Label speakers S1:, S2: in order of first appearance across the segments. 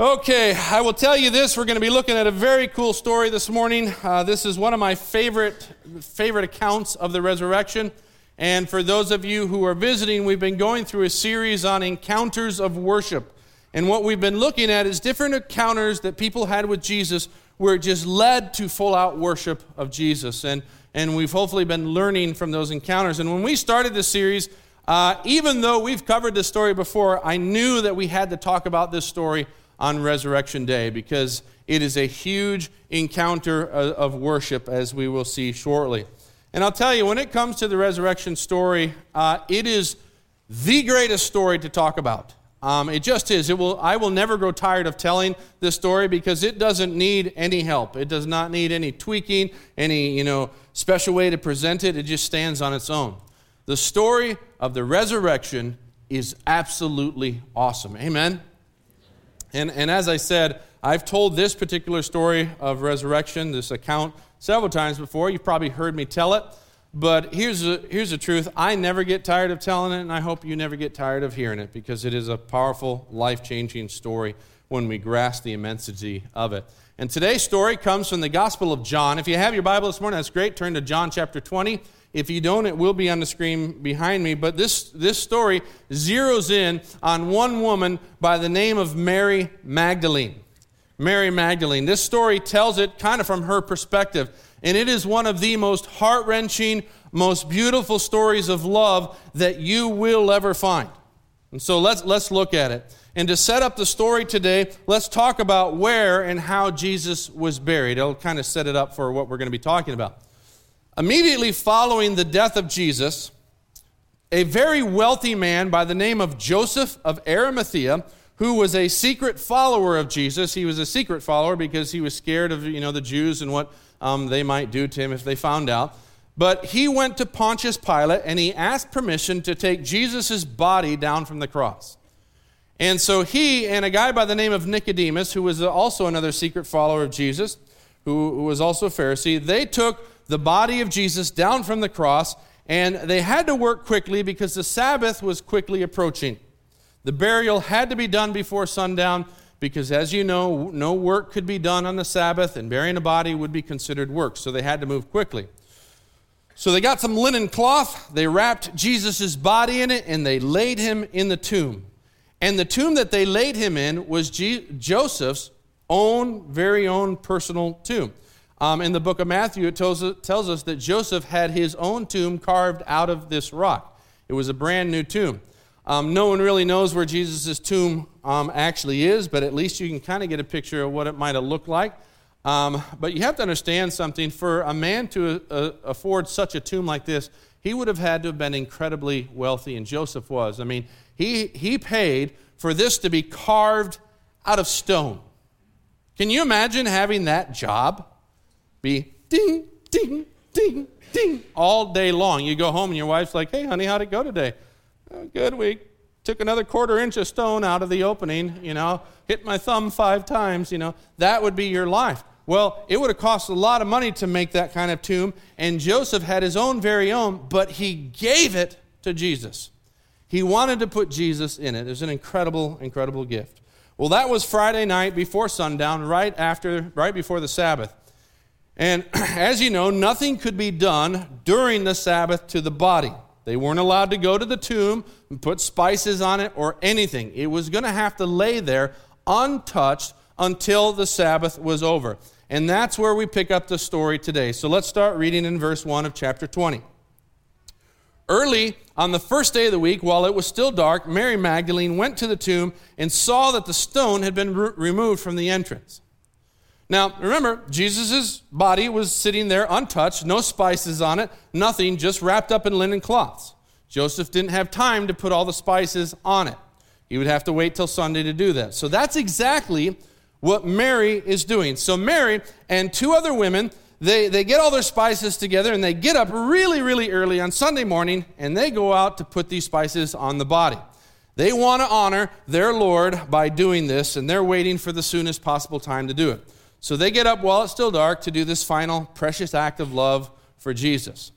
S1: Okay, I will tell you this. We're going to be looking at a very cool story this morning. Uh, this is one of my favorite favorite accounts of the resurrection. And for those of you who are visiting, we've been going through a series on encounters of worship. And what we've been looking at is different encounters that people had with Jesus where it just led to full out worship of Jesus. And, and we've hopefully been learning from those encounters. And when we started this series, uh, even though we've covered this story before, I knew that we had to talk about this story on Resurrection Day because it is a huge encounter of worship, as we will see shortly. And I'll tell you, when it comes to the resurrection story, uh, it is the greatest story to talk about. Um, it just is. It will, I will never grow tired of telling this story because it doesn't need any help. It does not need any tweaking, any you know special way to present it. It just stands on its own. The story of the resurrection is absolutely awesome. Amen. And, and as I said, I've told this particular story of resurrection, this account, several times before. You've probably heard me tell it. But here's the, here's the truth I never get tired of telling it, and I hope you never get tired of hearing it because it is a powerful, life changing story when we grasp the immensity of it. And today's story comes from the Gospel of John. If you have your Bible this morning, that's great. Turn to John chapter 20. If you don't, it will be on the screen behind me. But this, this story zeroes in on one woman by the name of Mary Magdalene. Mary Magdalene. This story tells it kind of from her perspective. And it is one of the most heart wrenching, most beautiful stories of love that you will ever find. And so let's, let's look at it. And to set up the story today, let's talk about where and how Jesus was buried. It'll kind of set it up for what we're going to be talking about. Immediately following the death of Jesus, a very wealthy man by the name of Joseph of Arimathea, who was a secret follower of Jesus. He was a secret follower because he was scared of you know the Jews and what um, they might do to him if they found out. But he went to Pontius Pilate and he asked permission to take Jesus' body down from the cross. And so he and a guy by the name of Nicodemus, who was also another secret follower of Jesus, who, was also a Pharisee, they took the body of Jesus down from the cross, and they had to work quickly because the Sabbath was quickly approaching. The burial had to be done before sundown because, as you know, no work could be done on the Sabbath, and burying a body would be considered work, so they had to move quickly. So they got some linen cloth, they wrapped Jesus' body in it, and they laid him in the tomb. And the tomb that they laid him in was Joseph's own, very own personal tomb. Um, in the book of Matthew, it tells, tells us that Joseph had his own tomb carved out of this rock. It was a brand new tomb. Um, no one really knows where Jesus' tomb um, actually is, but at least you can kind of get a picture of what it might have looked like. Um, but you have to understand something. For a man to uh, afford such a tomb like this, he would have had to have been incredibly wealthy, and Joseph was. I mean, he, he paid for this to be carved out of stone. Can you imagine having that job? be ding, ding, ding, ding all day long. You go home and your wife's like, hey, honey, how'd it go today? Oh, good. week. took another quarter inch of stone out of the opening, you know, hit my thumb five times, you know. That would be your life. Well, it would have cost a lot of money to make that kind of tomb, and Joseph had his own very own, but he gave it to Jesus. He wanted to put Jesus in it. It was an incredible, incredible gift. Well, that was Friday night before sundown, right after, right before the Sabbath. And as you know, nothing could be done during the Sabbath to the body. They weren't allowed to go to the tomb and put spices on it or anything. It was going to have to lay there untouched until the Sabbath was over. And that's where we pick up the story today. So let's start reading in verse 1 of chapter 20. Early on the first day of the week, while it was still dark, Mary Magdalene went to the tomb and saw that the stone had been re- removed from the entrance. Now, remember, Jesus' body was sitting there untouched, no spices on it, nothing, just wrapped up in linen cloths. Joseph didn't have time to put all the spices on it. He would have to wait till Sunday to do that. So that's exactly what Mary is doing. So Mary and two other women, they, they get all their spices together and they get up really, really early on Sunday morning and they go out to put these spices on the body. They want to honor their Lord by doing this, and they're waiting for the soonest possible time to do it. So they get up while it's still dark to do this final precious act of love for Jesus.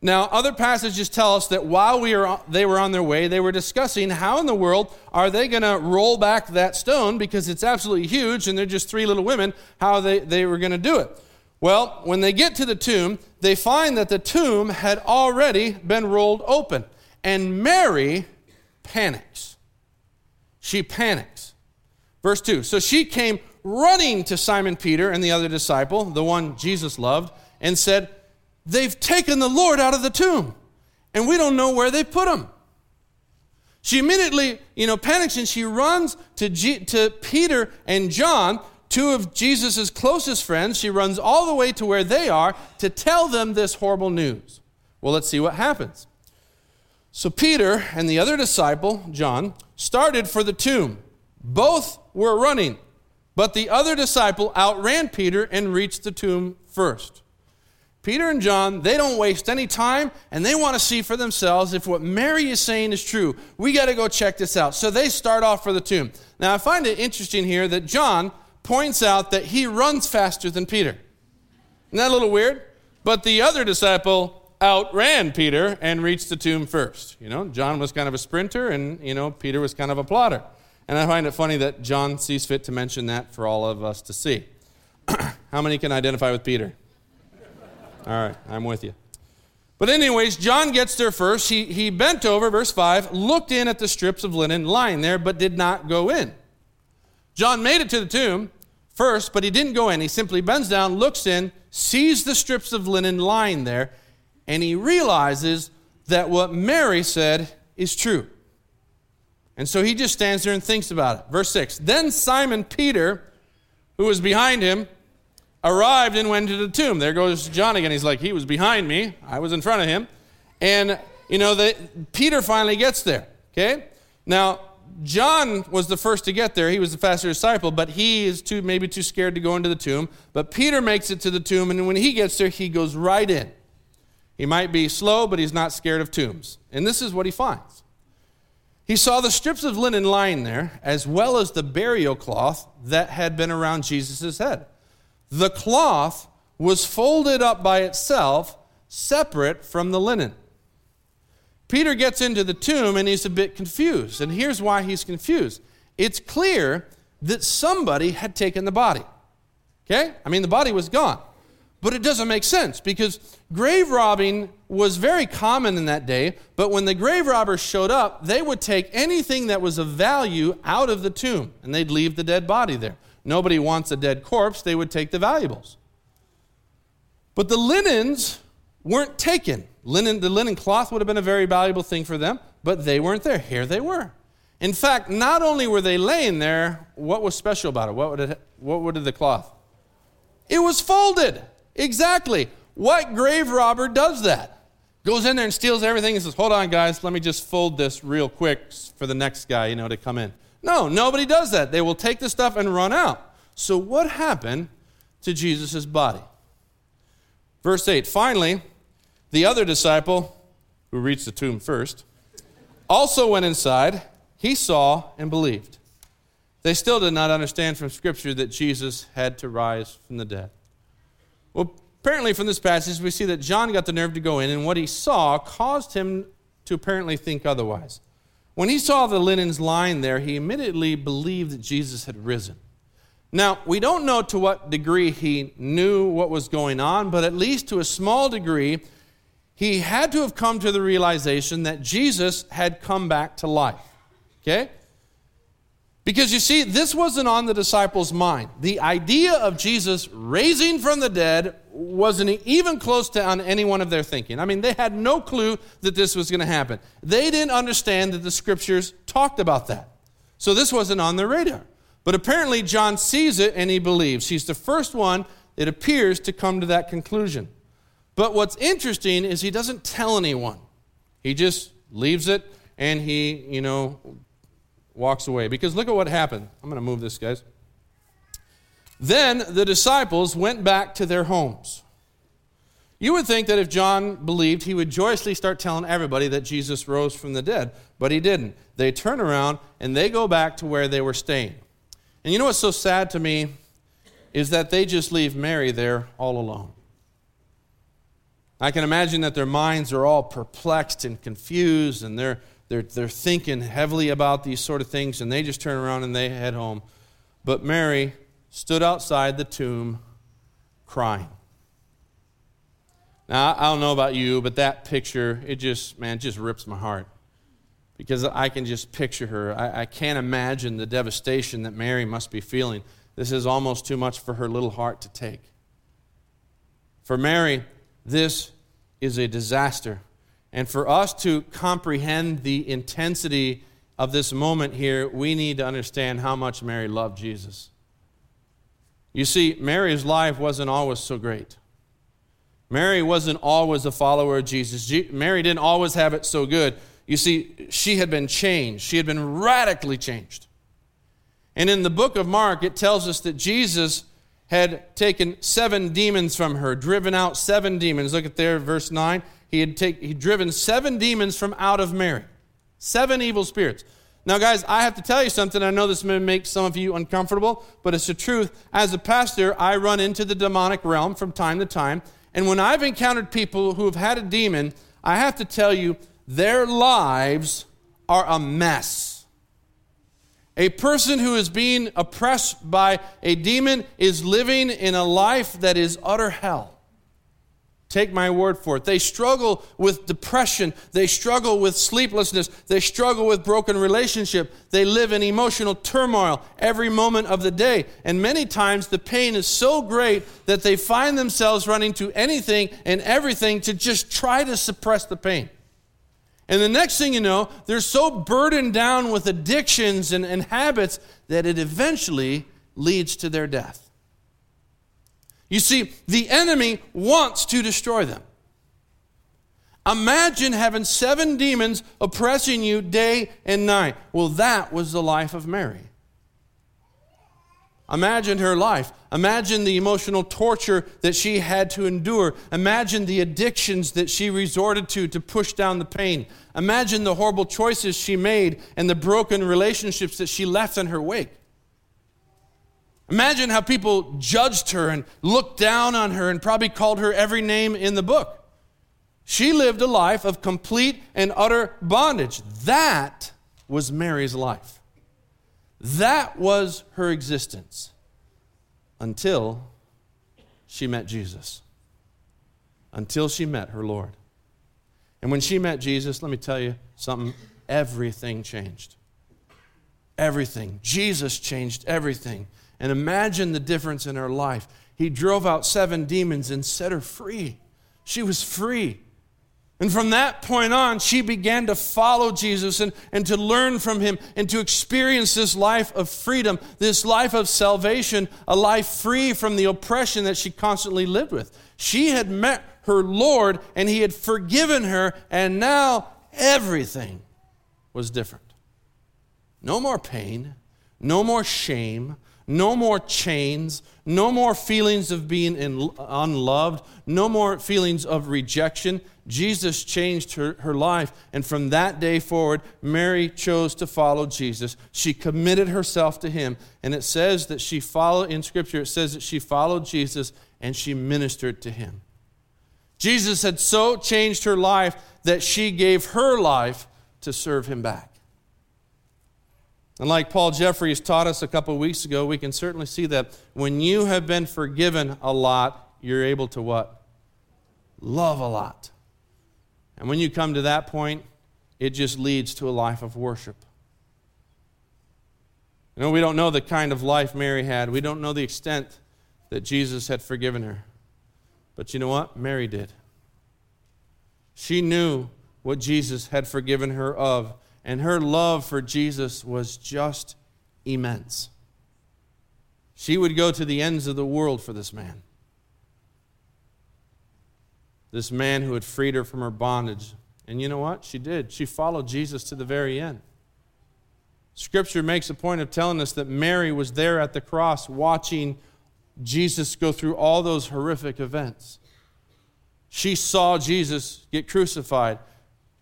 S1: Now, other passages tell us that while we are, they were on their way, they were discussing how in the world are they going to roll back that stone because it's absolutely huge and they're just three little women, how they, they were going to do it. Well, when they get to the tomb, they find that the tomb had already been rolled open. And Mary panics. She panics. Verse 2 So she came running to Simon Peter and the other disciple, the one Jesus loved, and said, They've taken the Lord out of the tomb, and we don't know where they put him. She immediately, you know, panics and she runs to, G- to Peter and John, two of Jesus' closest friends. She runs all the way to where they are to tell them this horrible news. Well, let's see what happens. So Peter and the other disciple, John, started for the tomb. Both were running, but the other disciple outran Peter and reached the tomb first. Peter and John, they don't waste any time and they want to see for themselves if what Mary is saying is true. We got to go check this out. So they start off for the tomb. Now, I find it interesting here that John points out that he runs faster than Peter. Isn't that a little weird? But the other disciple outran Peter and reached the tomb first. You know, John was kind of a sprinter and, you know, Peter was kind of a plotter. And I find it funny that John sees fit to mention that for all of us to see. How many can identify with Peter? All right, I'm with you. But, anyways, John gets there first. He, he bent over, verse 5, looked in at the strips of linen lying there, but did not go in. John made it to the tomb first, but he didn't go in. He simply bends down, looks in, sees the strips of linen lying there, and he realizes that what Mary said is true. And so he just stands there and thinks about it. Verse 6 Then Simon Peter, who was behind him, arrived and went to the tomb. There goes John again. He's like, he was behind me. I was in front of him. And, you know, the, Peter finally gets there. Okay? Now, John was the first to get there. He was the faster disciple, but he is too, maybe too scared to go into the tomb. But Peter makes it to the tomb, and when he gets there, he goes right in. He might be slow, but he's not scared of tombs. And this is what he finds. He saw the strips of linen lying there, as well as the burial cloth that had been around Jesus' head. The cloth was folded up by itself, separate from the linen. Peter gets into the tomb and he's a bit confused. And here's why he's confused it's clear that somebody had taken the body. Okay? I mean, the body was gone. But it doesn't make sense because grave robbing was very common in that day. But when the grave robbers showed up, they would take anything that was of value out of the tomb and they'd leave the dead body there. Nobody wants a dead corpse, they would take the valuables. But the linens weren't taken. Linen, the linen cloth would have been a very valuable thing for them, but they weren't there. Here they were. In fact, not only were they laying there, what was special about it? What would, it, what would the cloth? It was folded. Exactly. What grave robber does that? Goes in there and steals everything and says, Hold on, guys, let me just fold this real quick for the next guy, you know, to come in. No, nobody does that. They will take the stuff and run out. So, what happened to Jesus' body? Verse 8 Finally, the other disciple, who reached the tomb first, also went inside. He saw and believed. They still did not understand from Scripture that Jesus had to rise from the dead. Well, apparently, from this passage, we see that John got the nerve to go in, and what he saw caused him to apparently think otherwise. When he saw the linens lying there, he immediately believed that Jesus had risen. Now, we don't know to what degree he knew what was going on, but at least to a small degree, he had to have come to the realization that Jesus had come back to life. Okay? Because you see, this wasn't on the disciples' mind. The idea of Jesus raising from the dead wasn't even close to on any one of their thinking. I mean, they had no clue that this was going to happen. They didn't understand that the scriptures talked about that. So this wasn't on their radar. But apparently, John sees it and he believes. He's the first one, it appears, to come to that conclusion. But what's interesting is he doesn't tell anyone. He just leaves it and he, you know, walks away. Because look at what happened. I'm going to move this, guys. Then the disciples went back to their homes. You would think that if John believed, he would joyously start telling everybody that Jesus rose from the dead, but he didn't. They turn around and they go back to where they were staying. And you know what's so sad to me is that they just leave Mary there all alone. I can imagine that their minds are all perplexed and confused, and they're, they're, they're thinking heavily about these sort of things, and they just turn around and they head home. But Mary stood outside the tomb crying. Now, I don't know about you, but that picture, it just, man, just rips my heart. Because I can just picture her. I, I can't imagine the devastation that Mary must be feeling. This is almost too much for her little heart to take. For Mary, this is a disaster. And for us to comprehend the intensity of this moment here, we need to understand how much Mary loved Jesus. You see, Mary's life wasn't always so great. Mary wasn't always a follower of Jesus. Mary didn't always have it so good. You see, she had been changed, she had been radically changed. And in the book of Mark, it tells us that Jesus had taken seven demons from her, driven out seven demons. Look at there, verse 9. He had take, he'd driven seven demons from out of Mary, seven evil spirits. Now, guys, I have to tell you something. I know this may make some of you uncomfortable, but it's the truth. As a pastor, I run into the demonic realm from time to time. And when I've encountered people who have had a demon, I have to tell you, their lives are a mess. A person who is being oppressed by a demon is living in a life that is utter hell. Take my word for it. They struggle with depression. They struggle with sleeplessness. They struggle with broken relationship. They live in emotional turmoil every moment of the day. And many times the pain is so great that they find themselves running to anything and everything to just try to suppress the pain. And the next thing you know, they're so burdened down with addictions and, and habits that it eventually leads to their death. You see, the enemy wants to destroy them. Imagine having seven demons oppressing you day and night. Well, that was the life of Mary. Imagine her life. Imagine the emotional torture that she had to endure. Imagine the addictions that she resorted to to push down the pain. Imagine the horrible choices she made and the broken relationships that she left in her wake. Imagine how people judged her and looked down on her and probably called her every name in the book. She lived a life of complete and utter bondage. That was Mary's life. That was her existence until she met Jesus, until she met her Lord. And when she met Jesus, let me tell you something everything changed. Everything. Jesus changed everything. And imagine the difference in her life. He drove out seven demons and set her free. She was free. And from that point on, she began to follow Jesus and, and to learn from him and to experience this life of freedom, this life of salvation, a life free from the oppression that she constantly lived with. She had met her Lord and he had forgiven her, and now everything was different. No more pain, no more shame, no more chains, no more feelings of being in, unloved, no more feelings of rejection. Jesus changed her, her life. And from that day forward, Mary chose to follow Jesus. She committed herself to him. And it says that she followed, in Scripture, it says that she followed Jesus and she ministered to him. Jesus had so changed her life that she gave her life to serve him back. And like Paul Jeffries taught us a couple weeks ago, we can certainly see that when you have been forgiven a lot, you're able to what? Love a lot. And when you come to that point, it just leads to a life of worship. You know, we don't know the kind of life Mary had. We don't know the extent that Jesus had forgiven her. But you know what? Mary did. She knew what Jesus had forgiven her of and her love for Jesus was just immense. She would go to the ends of the world for this man. This man who had freed her from her bondage. And you know what? She did. She followed Jesus to the very end. Scripture makes a point of telling us that Mary was there at the cross watching Jesus go through all those horrific events. She saw Jesus get crucified.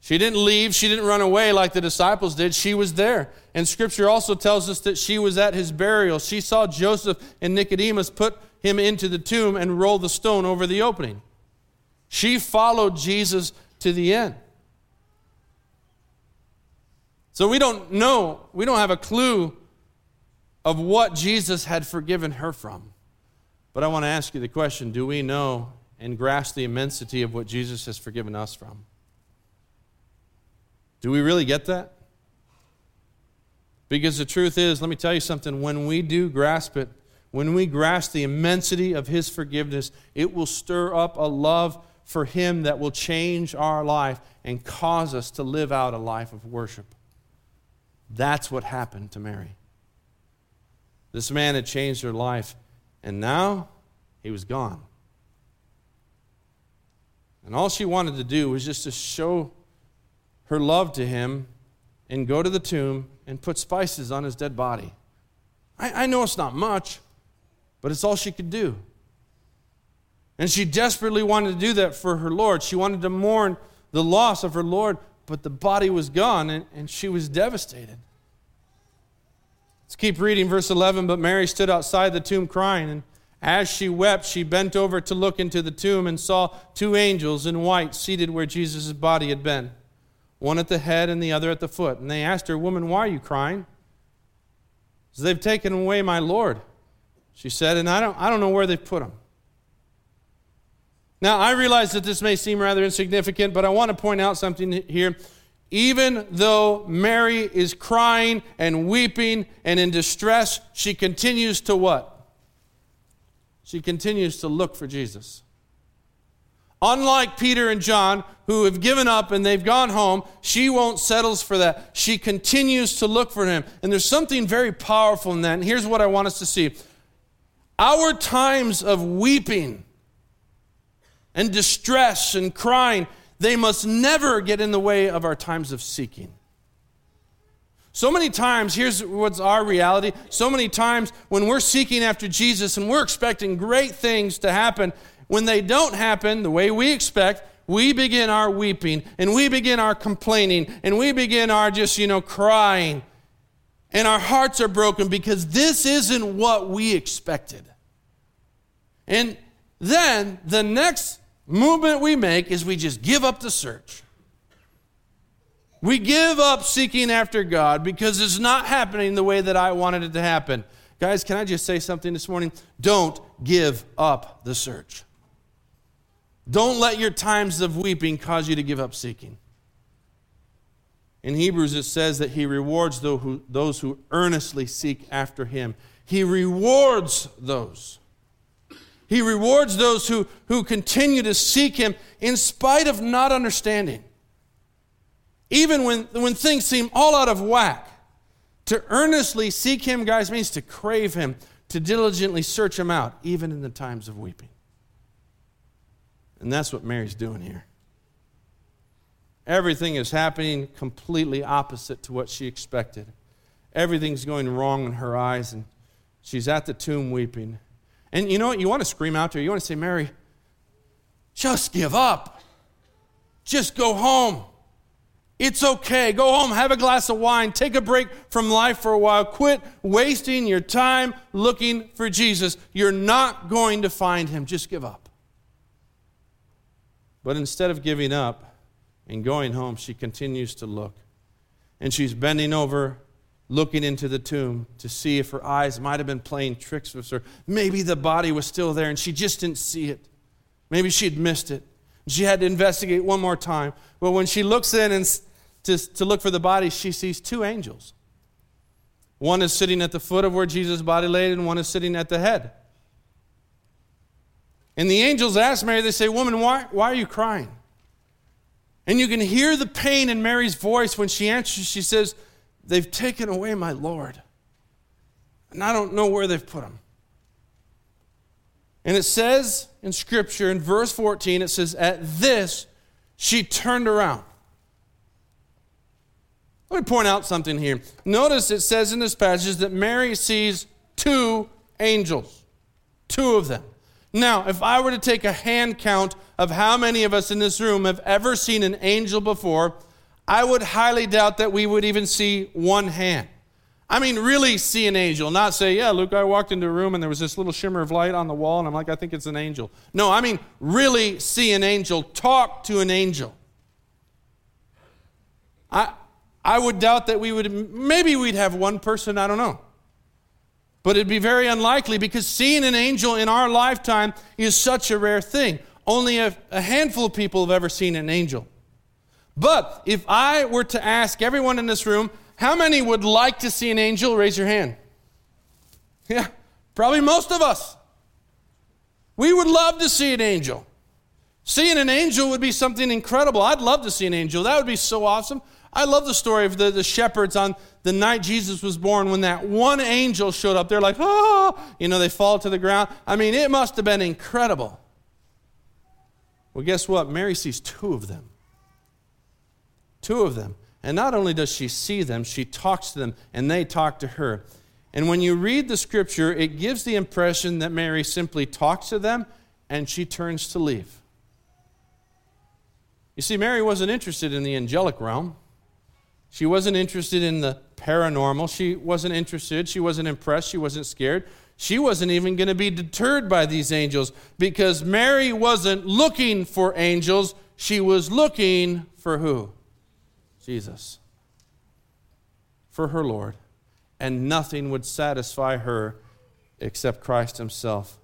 S1: She didn't leave, she didn't run away like the disciples did. She was there. And scripture also tells us that she was at his burial. She saw Joseph and Nicodemus put him into the tomb and roll the stone over the opening. She followed Jesus to the end. So we don't know, we don't have a clue of what Jesus had forgiven her from. But I want to ask you the question do we know and grasp the immensity of what Jesus has forgiven us from? Do we really get that? Because the truth is, let me tell you something, when we do grasp it, when we grasp the immensity of His forgiveness, it will stir up a love for Him that will change our life and cause us to live out a life of worship. That's what happened to Mary. This man had changed her life, and now he was gone. And all she wanted to do was just to show her love to him and go to the tomb and put spices on his dead body. I, I know it's not much, but it's all she could do. And she desperately wanted to do that for her Lord. She wanted to mourn the loss of her Lord, but the body was gone and, and she was devastated. Let's keep reading verse 11. But Mary stood outside the tomb crying, and as she wept, she bent over to look into the tomb and saw two angels in white seated where Jesus' body had been, one at the head and the other at the foot. And they asked her, Woman, why are you crying? So they've taken away my Lord, she said, and I don't, I don't know where they've put him. Now, I realize that this may seem rather insignificant, but I want to point out something here. Even though Mary is crying and weeping and in distress, she continues to what? She continues to look for Jesus. Unlike Peter and John, who have given up and they've gone home, she won't settle for that. She continues to look for him. And there's something very powerful in that. And here's what I want us to see our times of weeping and distress and crying, they must never get in the way of our times of seeking. So many times, here's what's our reality. So many times when we're seeking after Jesus and we're expecting great things to happen, when they don't happen the way we expect, we begin our weeping and we begin our complaining and we begin our just, you know, crying. And our hearts are broken because this isn't what we expected. And then the next movement we make is we just give up the search. We give up seeking after God because it's not happening the way that I wanted it to happen. Guys, can I just say something this morning? Don't give up the search. Don't let your times of weeping cause you to give up seeking. In Hebrews, it says that He rewards those who earnestly seek after Him. He rewards those. He rewards those who, who continue to seek Him in spite of not understanding. Even when, when things seem all out of whack. To earnestly seek Him, guys, means to crave Him, to diligently search Him out, even in the times of weeping. And that's what Mary's doing here. Everything is happening completely opposite to what she expected. Everything's going wrong in her eyes, and she's at the tomb weeping. And you know what? You want to scream out to her. You want to say, Mary, just give up. Just go home. It's okay. Go home, have a glass of wine, take a break from life for a while. Quit wasting your time looking for Jesus. You're not going to find him. Just give up. But instead of giving up and going home, she continues to look. And she's bending over looking into the tomb to see if her eyes might have been playing tricks with her. Maybe the body was still there and she just didn't see it. Maybe she'd missed it. She had to investigate one more time. But when she looks in and to, to look for the body, she sees two angels. One is sitting at the foot of where Jesus' body lay, and one is sitting at the head. And the angels ask Mary, they say, Woman, why, why are you crying? And you can hear the pain in Mary's voice when she answers. She says, They've taken away my Lord, and I don't know where they've put him. And it says in Scripture, in verse 14, it says, At this, she turned around. Let me point out something here. Notice it says in this passage that Mary sees two angels, two of them. Now, if I were to take a hand count of how many of us in this room have ever seen an angel before, I would highly doubt that we would even see one hand. I mean, really see an angel, not say, yeah, Luke, I walked into a room and there was this little shimmer of light on the wall, and I'm like, I think it's an angel. No, I mean, really see an angel, talk to an angel. I, I would doubt that we would, maybe we'd have one person, I don't know. But it'd be very unlikely because seeing an angel in our lifetime is such a rare thing. Only a, a handful of people have ever seen an angel. But if I were to ask everyone in this room, how many would like to see an angel? Raise your hand. Yeah, probably most of us. We would love to see an angel. Seeing an angel would be something incredible. I'd love to see an angel. That would be so awesome. I love the story of the, the shepherds on the night Jesus was born when that one angel showed up. They're like, oh, you know, they fall to the ground. I mean, it must have been incredible. Well, guess what? Mary sees two of them. Two of them. And not only does she see them, she talks to them, and they talk to her. And when you read the scripture, it gives the impression that Mary simply talks to them and she turns to leave. You see, Mary wasn't interested in the angelic realm. She wasn't interested in the paranormal. She wasn't interested. She wasn't impressed. She wasn't scared. She wasn't even going to be deterred by these angels because Mary wasn't looking for angels. She was looking for who? Jesus, for her Lord, and nothing would satisfy her except Christ Himself.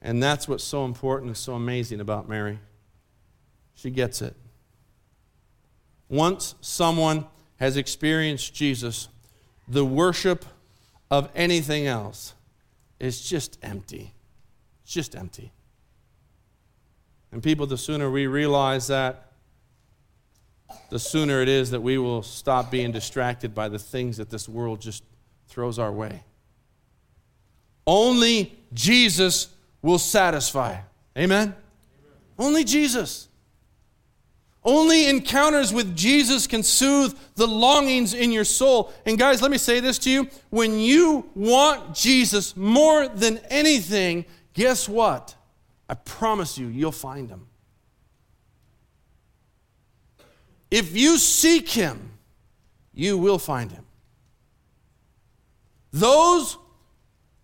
S1: And that's what's so important and so amazing about Mary. She gets it. Once someone has experienced Jesus, the worship of anything else is just empty. It's just empty. And people, the sooner we realize that, the sooner it is that we will stop being distracted by the things that this world just throws our way. Only Jesus will satisfy. Amen? Amen? Only Jesus. Only encounters with Jesus can soothe the longings in your soul. And guys, let me say this to you. When you want Jesus more than anything, guess what? I promise you, you'll find him. If you seek him, you will find him. Those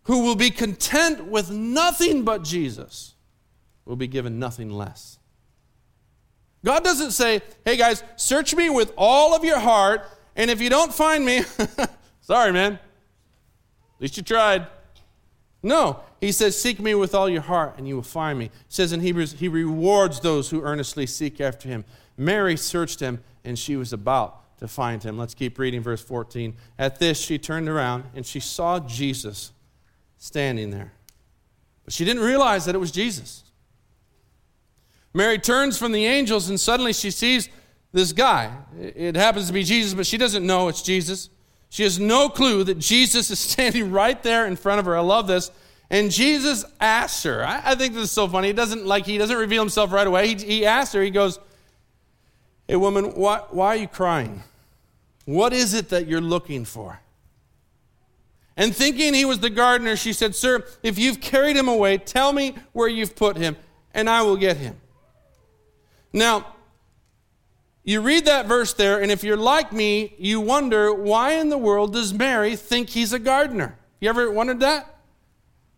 S1: who will be content with nothing but Jesus will be given nothing less. God doesn't say, hey guys, search me with all of your heart, and if you don't find me, sorry, man. At least you tried. No, he says, Seek me with all your heart, and you will find me. It says in Hebrews, He rewards those who earnestly seek after him. Mary searched him, and she was about to find him. Let's keep reading verse 14. At this, she turned around, and she saw Jesus standing there. But she didn't realize that it was Jesus. Mary turns from the angels, and suddenly she sees this guy. It happens to be Jesus, but she doesn't know it's Jesus. She has no clue that Jesus is standing right there in front of her. I love this. And Jesus asks her, I, I think this is so funny. He doesn't like he doesn't reveal himself right away. He, he asks her, he goes, Hey woman, why, why are you crying? What is it that you're looking for? And thinking he was the gardener, she said, Sir, if you've carried him away, tell me where you've put him, and I will get him. Now, you read that verse there, and if you're like me, you wonder why in the world does Mary think he's a gardener? You ever wondered that?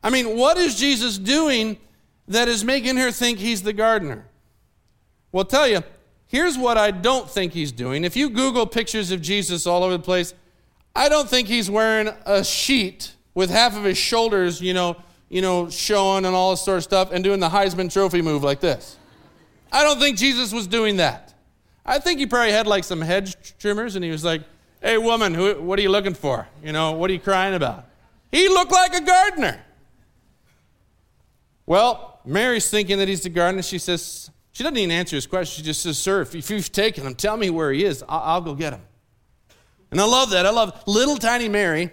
S1: I mean, what is Jesus doing that is making her think he's the gardener? Well, tell you, here's what I don't think he's doing. If you Google pictures of Jesus all over the place, I don't think he's wearing a sheet with half of his shoulders, you know, you know, showing and all this sort of stuff and doing the Heisman Trophy move like this. I don't think Jesus was doing that. I think he probably had like some hedge trimmers and he was like, hey, woman, who, what are you looking for? You know, what are you crying about? He looked like a gardener. Well, Mary's thinking that he's the gardener. She says, she doesn't even answer his question. She just says, Sir, if you've taken him, tell me where he is. I'll, I'll go get him. And I love that. I love little tiny Mary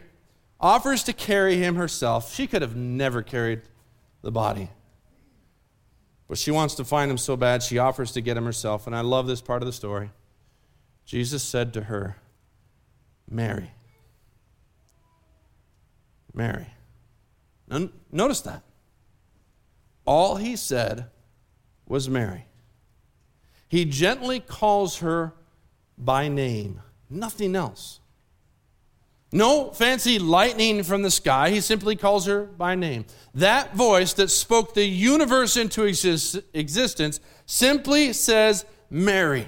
S1: offers to carry him herself. She could have never carried the body. But she wants to find him so bad, she offers to get him herself. And I love this part of the story. Jesus said to her, Mary. Mary. Now, notice that. All he said was Mary. He gently calls her by name, nothing else. No fancy lightning from the sky. He simply calls her by name. That voice that spoke the universe into exist- existence simply says, Mary.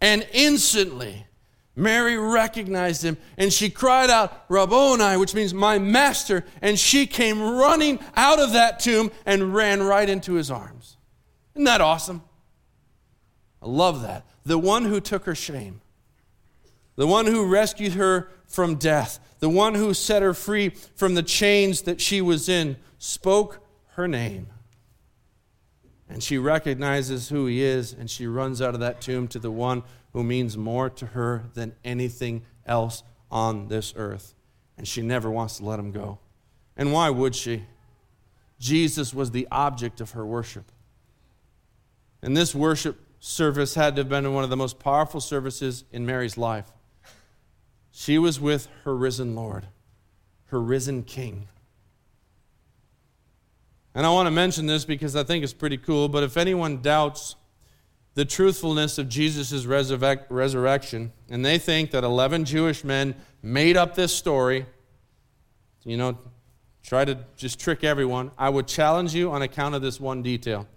S1: And instantly, Mary recognized him and she cried out, Rabboni, which means my master. And she came running out of that tomb and ran right into his arms. Isn't that awesome? I love that. The one who took her shame, the one who rescued her from death, the one who set her free from the chains that she was in, spoke her name. And she recognizes who he is, and she runs out of that tomb to the one who means more to her than anything else on this earth. And she never wants to let him go. And why would she? Jesus was the object of her worship. And this worship service had to have been one of the most powerful services in Mary's life. She was with her risen Lord, her risen King. And I want to mention this because I think it's pretty cool, but if anyone doubts the truthfulness of Jesus' resurrection, and they think that 11 Jewish men made up this story, you know, try to just trick everyone, I would challenge you on account of this one detail.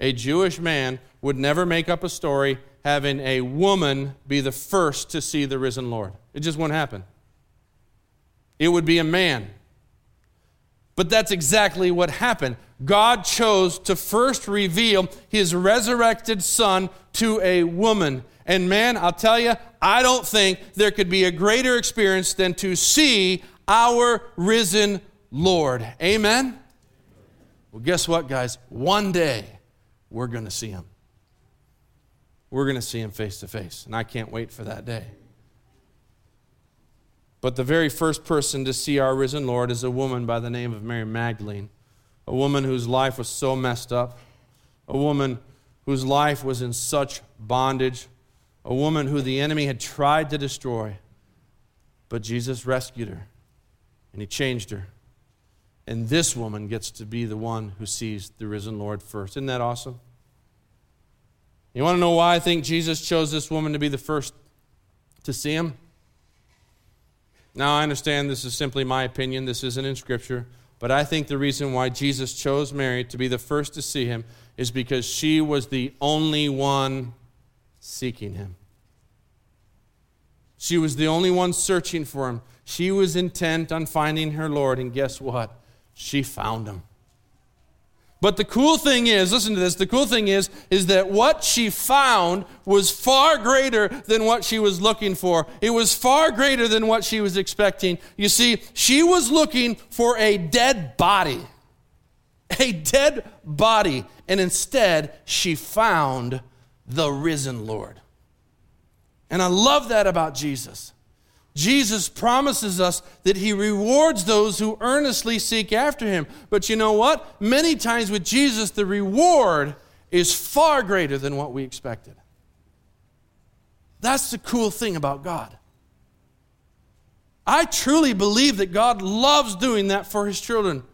S1: A Jewish man would never make up a story having a woman be the first to see the risen Lord. It just wouldn't happen. It would be a man. But that's exactly what happened. God chose to first reveal his resurrected son to a woman. And man, I'll tell you, I don't think there could be a greater experience than to see our risen Lord. Amen? Well, guess what, guys? One day we're going to see him we're going to see him face to face. And I can't wait for that day. But the very first person to see our risen Lord is a woman by the name of Mary Magdalene, a woman whose life was so messed up, a woman whose life was in such bondage, a woman who the enemy had tried to destroy. But Jesus rescued her and he changed her. And this woman gets to be the one who sees the risen Lord first. Isn't that awesome? You want to know why I think Jesus chose this woman to be the first to see him? Now, I understand this is simply my opinion, this isn't in Scripture, but I think the reason why Jesus chose Mary to be the first to see him is because she was the only one seeking him. She was the only one searching for him. She was intent on finding her Lord, and guess what? She found him. But the cool thing is, listen to this, the cool thing is, is that what she found was far greater than what she was looking for. It was far greater than what she was expecting. You see, she was looking for a dead body. A dead body. And instead, she found the risen Lord. And I love that about Jesus. Jesus promises us that he rewards those who earnestly seek after him. But you know what? Many times with Jesus, the reward is far greater than what we expected. That's the cool thing about God. I truly believe that God loves doing that for his children.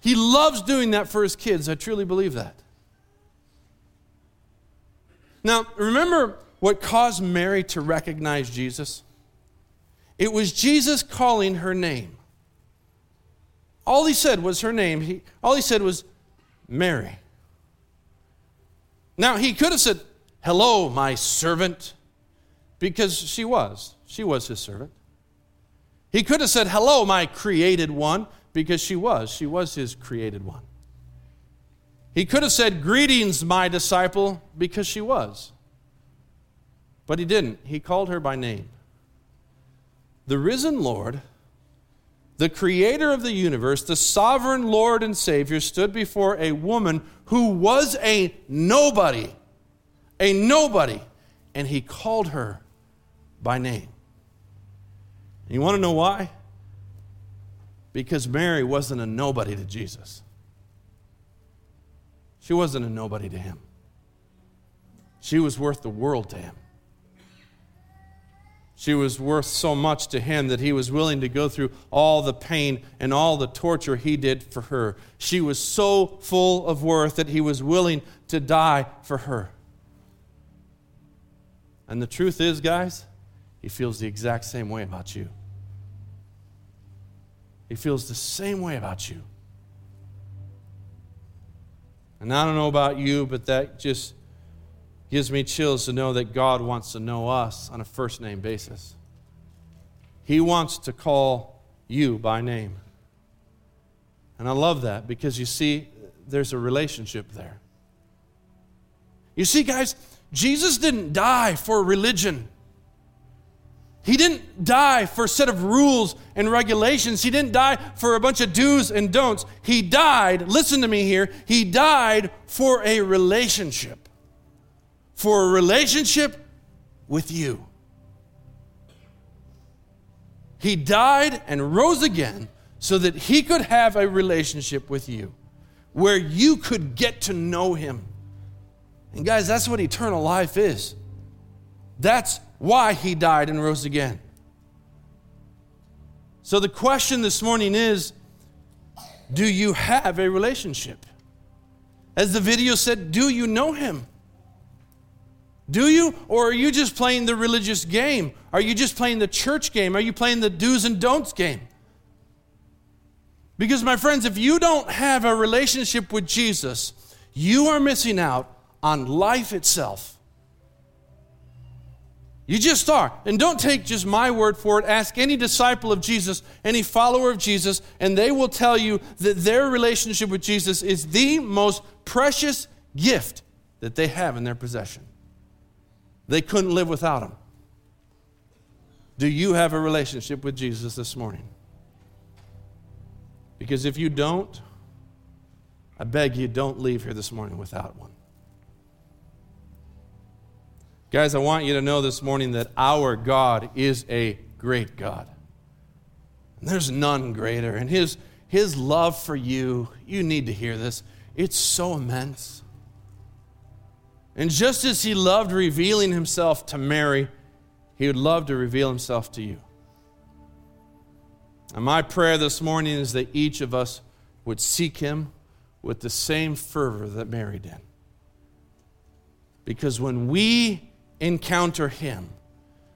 S1: He loves doing that for his kids. I truly believe that. Now, remember what caused Mary to recognize Jesus? It was Jesus calling her name. All he said was her name. He, all he said was Mary. Now, he could have said, Hello, my servant, because she was. She was his servant. He could have said, Hello, my created one, because she was. She was his created one. He could have said, Greetings, my disciple, because she was. But he didn't. He called her by name the risen Lord, the creator of the universe, the sovereign Lord and Savior, stood before a woman who was a nobody, a nobody, and he called her by name. You want to know why? Because Mary wasn't a nobody to Jesus. She wasn't a nobody to him. She was worth the world to him. She was worth so much to him that he was willing to go through all the pain and all the torture he did for her. She was so full of worth that he was willing to die for her. And the truth is, guys, he feels the exact same way about you. He feels the same way about you. And I don't know about you, but that just gives me chills to know that God wants to know us on a first name basis. He wants to call you by name. And I love that because you see, there's a relationship there. You see, guys, Jesus didn't die for religion. He didn't die for a set of rules and regulations. He didn't die for a bunch of do's and don'ts. He died, listen to me here, he died for a relationship. For a relationship with you. He died and rose again so that he could have a relationship with you where you could get to know him. And guys, that's what eternal life is. That's why he died and rose again. So the question this morning is do you have a relationship? As the video said, do you know him? Do you? Or are you just playing the religious game? Are you just playing the church game? Are you playing the do's and don'ts game? Because, my friends, if you don't have a relationship with Jesus, you are missing out on life itself. You just are. And don't take just my word for it. Ask any disciple of Jesus, any follower of Jesus, and they will tell you that their relationship with Jesus is the most precious gift that they have in their possession. They couldn't live without him. Do you have a relationship with Jesus this morning? Because if you don't, I beg you, don't leave here this morning without one. Guys, I want you to know this morning that our God is a great God. And there's none greater. And his, his love for you, you need to hear this, it's so immense. And just as he loved revealing himself to Mary, he would love to reveal himself to you. And my prayer this morning is that each of us would seek him with the same fervor that Mary did. Because when we encounter Him,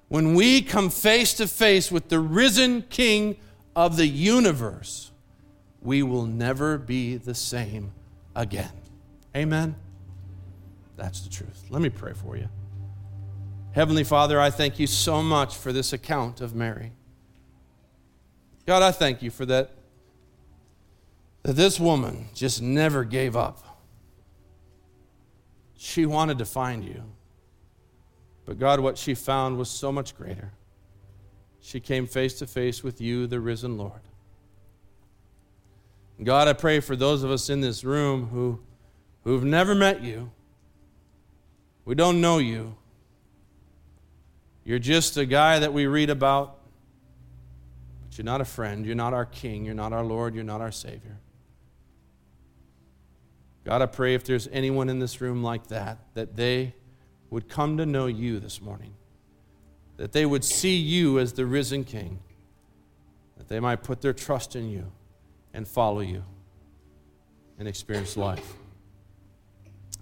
S1: when we come face to face with the risen King of the universe, we will never be the same again. Amen? That's the truth. Let me pray for you. Heavenly Father, I thank you so much for this account of Mary. God, I thank you for that, that this woman just never gave up. She wanted to find you. But God, what she found was so much greater. She came face to face with you, the risen Lord. God, I pray for those of us in this room who, who've never met you. We don't know you. You're just a guy that we read about, but you're not a friend. You're not our King. You're not our Lord. You're not our Savior. God, I pray if there's anyone in this room like that, that they would come to know you this morning, that they would see you as the risen King, that they might put their trust in you and follow you and experience life.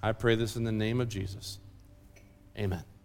S1: I pray this in the name of Jesus. Amen.